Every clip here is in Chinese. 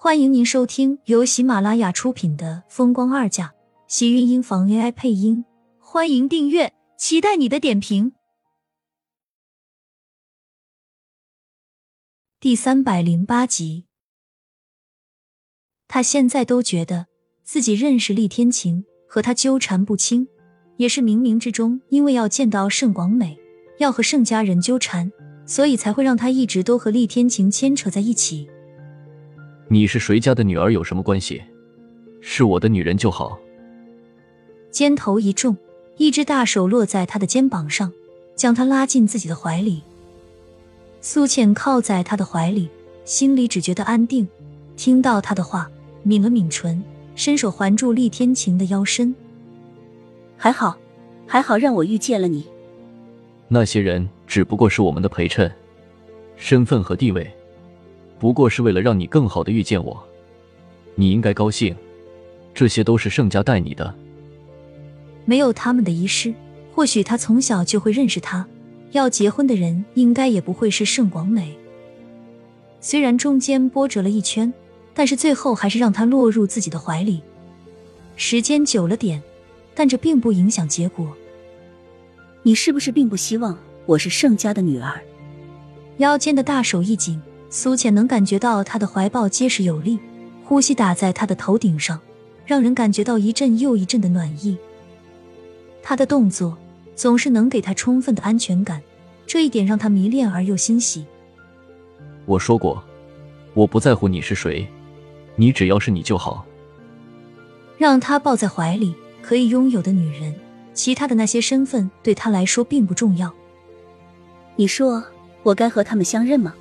欢迎您收听由喜马拉雅出品的《风光二嫁》，喜运音房 AI 配音。欢迎订阅，期待你的点评。第三百零八集，他现在都觉得自己认识厉天晴，和他纠缠不清，也是冥冥之中，因为要见到盛广美，要和盛家人纠缠，所以才会让他一直都和厉天晴牵扯在一起。你是谁家的女儿有什么关系？是我的女人就好。肩头一重，一只大手落在他的肩膀上，将他拉进自己的怀里。苏浅靠在他的怀里，心里只觉得安定。听到他的话，抿了抿唇，伸手环住厉天晴的腰身。还好，还好让我遇见了你。那些人只不过是我们的陪衬，身份和地位。不过是为了让你更好的遇见我，你应该高兴。这些都是盛家带你的。没有他们的遗失，或许他从小就会认识他。要结婚的人应该也不会是盛广美。虽然中间波折了一圈，但是最后还是让他落入自己的怀里。时间久了点，但这并不影响结果。你是不是并不希望我是盛家的女儿？腰间的大手一紧。苏浅能感觉到他的怀抱结实有力，呼吸打在他的头顶上，让人感觉到一阵又一阵的暖意。他的动作总是能给他充分的安全感，这一点让他迷恋而又欣喜。我说过，我不在乎你是谁，你只要是你就好。让他抱在怀里可以拥有的女人，其他的那些身份对他来说并不重要。你说我该和他们相认吗？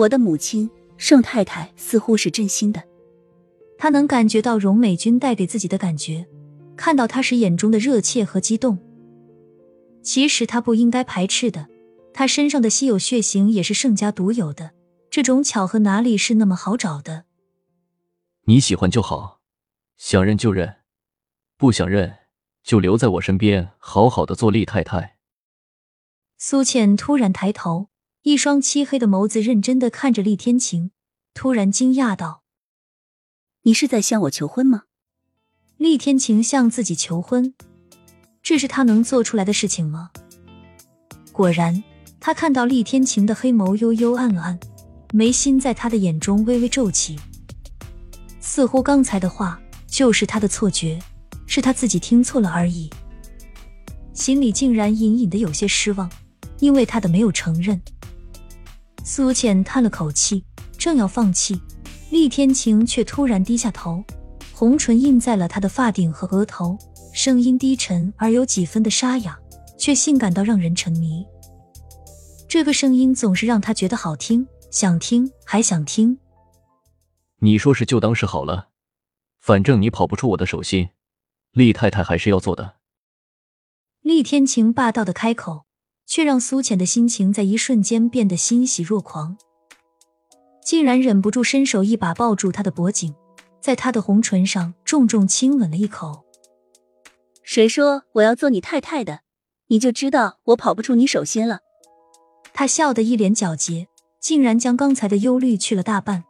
我的母亲盛太太似乎是真心的，她能感觉到荣美君带给自己的感觉，看到他时眼中的热切和激动。其实他不应该排斥的，他身上的稀有血型也是盛家独有的，这种巧合哪里是那么好找的？你喜欢就好，想认就认，不想认就留在我身边，好好的做厉太太。苏倩突然抬头。一双漆黑的眸子认真的看着厉天晴，突然惊讶道：“你是在向我求婚吗？”厉天晴向自己求婚，这是他能做出来的事情吗？果然，他看到厉天晴的黑眸幽幽暗了暗，眉心在他的眼中微微皱起，似乎刚才的话就是他的错觉，是他自己听错了而已。心里竟然隐隐的有些失望，因为他的没有承认。苏浅叹了口气，正要放弃，厉天晴却突然低下头，红唇印在了他的发顶和额头，声音低沉而有几分的沙哑，却性感到让人沉迷。这个声音总是让他觉得好听，想听还想听。你说是就当是好了，反正你跑不出我的手心，厉太太还是要做的。厉天晴霸道的开口。却让苏浅的心情在一瞬间变得欣喜若狂，竟然忍不住伸手一把抱住他的脖颈，在他的红唇上重重亲吻了一口。谁说我要做你太太的？你就知道我跑不出你手心了。他笑得一脸皎洁，竟然将刚才的忧虑去了大半。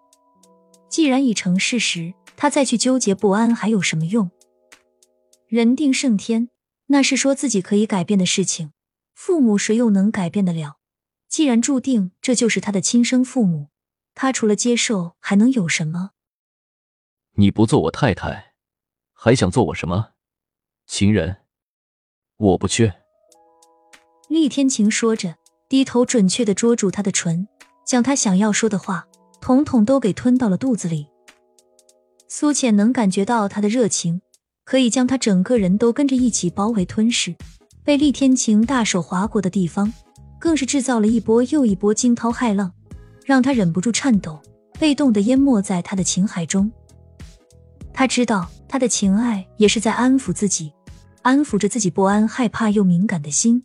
既然已成事实，他再去纠结不安还有什么用？人定胜天，那是说自己可以改变的事情。父母谁又能改变得了？既然注定这就是他的亲生父母，他除了接受还能有什么？你不做我太太，还想做我什么？情人？我不缺。厉天晴说着，低头准确的捉住他的唇，将他想要说的话统统都给吞到了肚子里。苏浅能感觉到他的热情，可以将他整个人都跟着一起包围吞噬。被厉天晴大手划过的地方，更是制造了一波又一波惊涛骇浪，让他忍不住颤抖，被动的淹没在他的情海中。他知道，他的情爱也是在安抚自己，安抚着自己不安、害怕又敏感的心。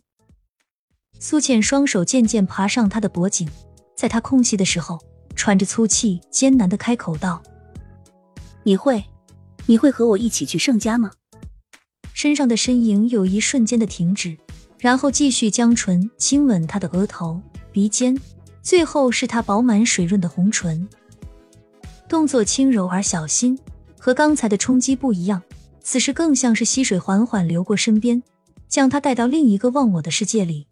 苏浅双手渐渐爬上他的脖颈，在他空隙的时候，喘着粗气，艰难的开口道：“你会，你会和我一起去盛家吗？”身上的身影有一瞬间的停止，然后继续将唇亲吻他的额头、鼻尖，最后是他饱满水润的红唇。动作轻柔而小心，和刚才的冲击不一样。此时更像是溪水缓缓流过身边，将他带到另一个忘我的世界里。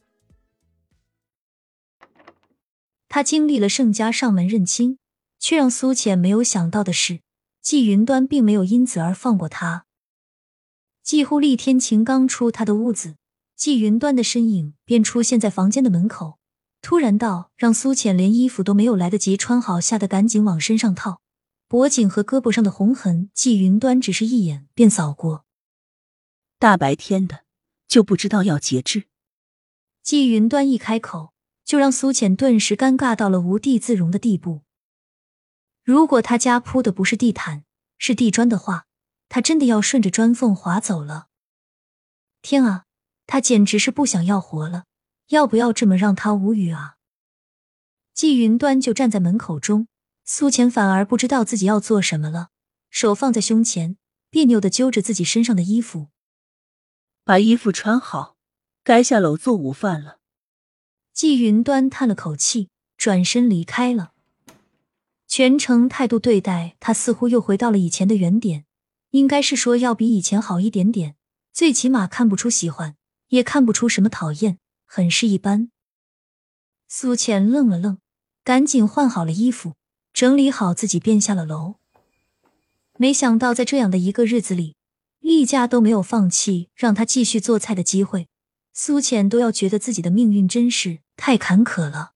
他经历了盛家上门认亲，却让苏浅没有想到的是，季云端并没有因此而放过他。几乎厉天晴刚出他的屋子，季云端的身影便出现在房间的门口，突然到让苏浅连衣服都没有来得及穿好，吓得赶紧往身上套。脖颈和胳膊上的红痕，季云端只是一眼便扫过。大白天的就不知道要节制。季云端一开口，就让苏浅顿时尴尬到了无地自容的地步。如果他家铺的不是地毯，是地砖的话，他真的要顺着砖缝滑走了。天啊，他简直是不想要活了！要不要这么让他无语啊？季云端就站在门口中。苏浅反而不知道自己要做什么了，手放在胸前，别扭的揪着自己身上的衣服。把衣服穿好，该下楼做午饭了。季云端叹了口气，转身离开了。全程态度对待他，似乎又回到了以前的原点，应该是说要比以前好一点点，最起码看不出喜欢，也看不出什么讨厌，很是一般。苏浅愣了愣，赶紧换好了衣服。整理好自己，便下了楼。没想到，在这样的一个日子里，厉家都没有放弃让他继续做菜的机会。苏浅都要觉得自己的命运真是太坎坷了。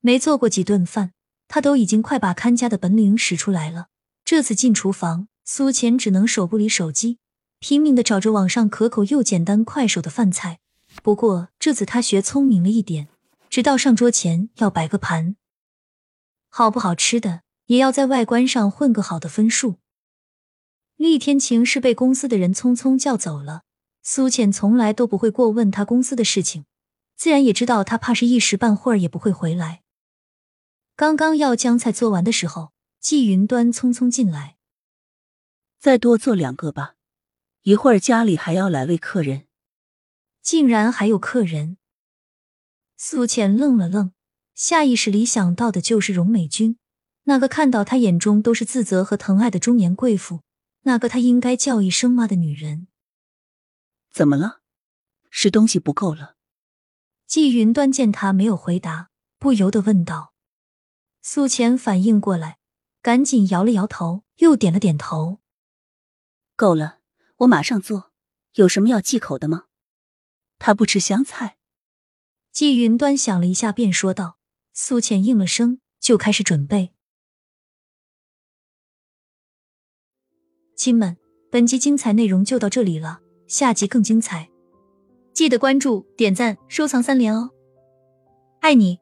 没做过几顿饭，他都已经快把看家的本领使出来了。这次进厨房，苏浅只能手不离手机，拼命的找着网上可口又简单快手的饭菜。不过这次他学聪明了一点，直到上桌前要摆个盘。好不好吃的，也要在外观上混个好的分数。厉天晴是被公司的人匆匆叫走了，苏浅从来都不会过问他公司的事情，自然也知道他怕是一时半会儿也不会回来。刚刚要将菜做完的时候，季云端匆匆进来，再多做两个吧，一会儿家里还要来位客人。竟然还有客人，苏浅愣了愣。下意识里想到的就是荣美君，那个看到她眼中都是自责和疼爱的中年贵妇，那个她应该叫一声妈的女人。怎么了？是东西不够了？季云端见他没有回答，不由得问道。苏浅反应过来，赶紧摇了摇头，又点了点头。够了，我马上做。有什么要忌口的吗？他不吃香菜。季云端想了一下，便说道。苏浅应了声，就开始准备。亲们，本集精彩内容就到这里了，下集更精彩，记得关注、点赞、收藏三连哦！爱你。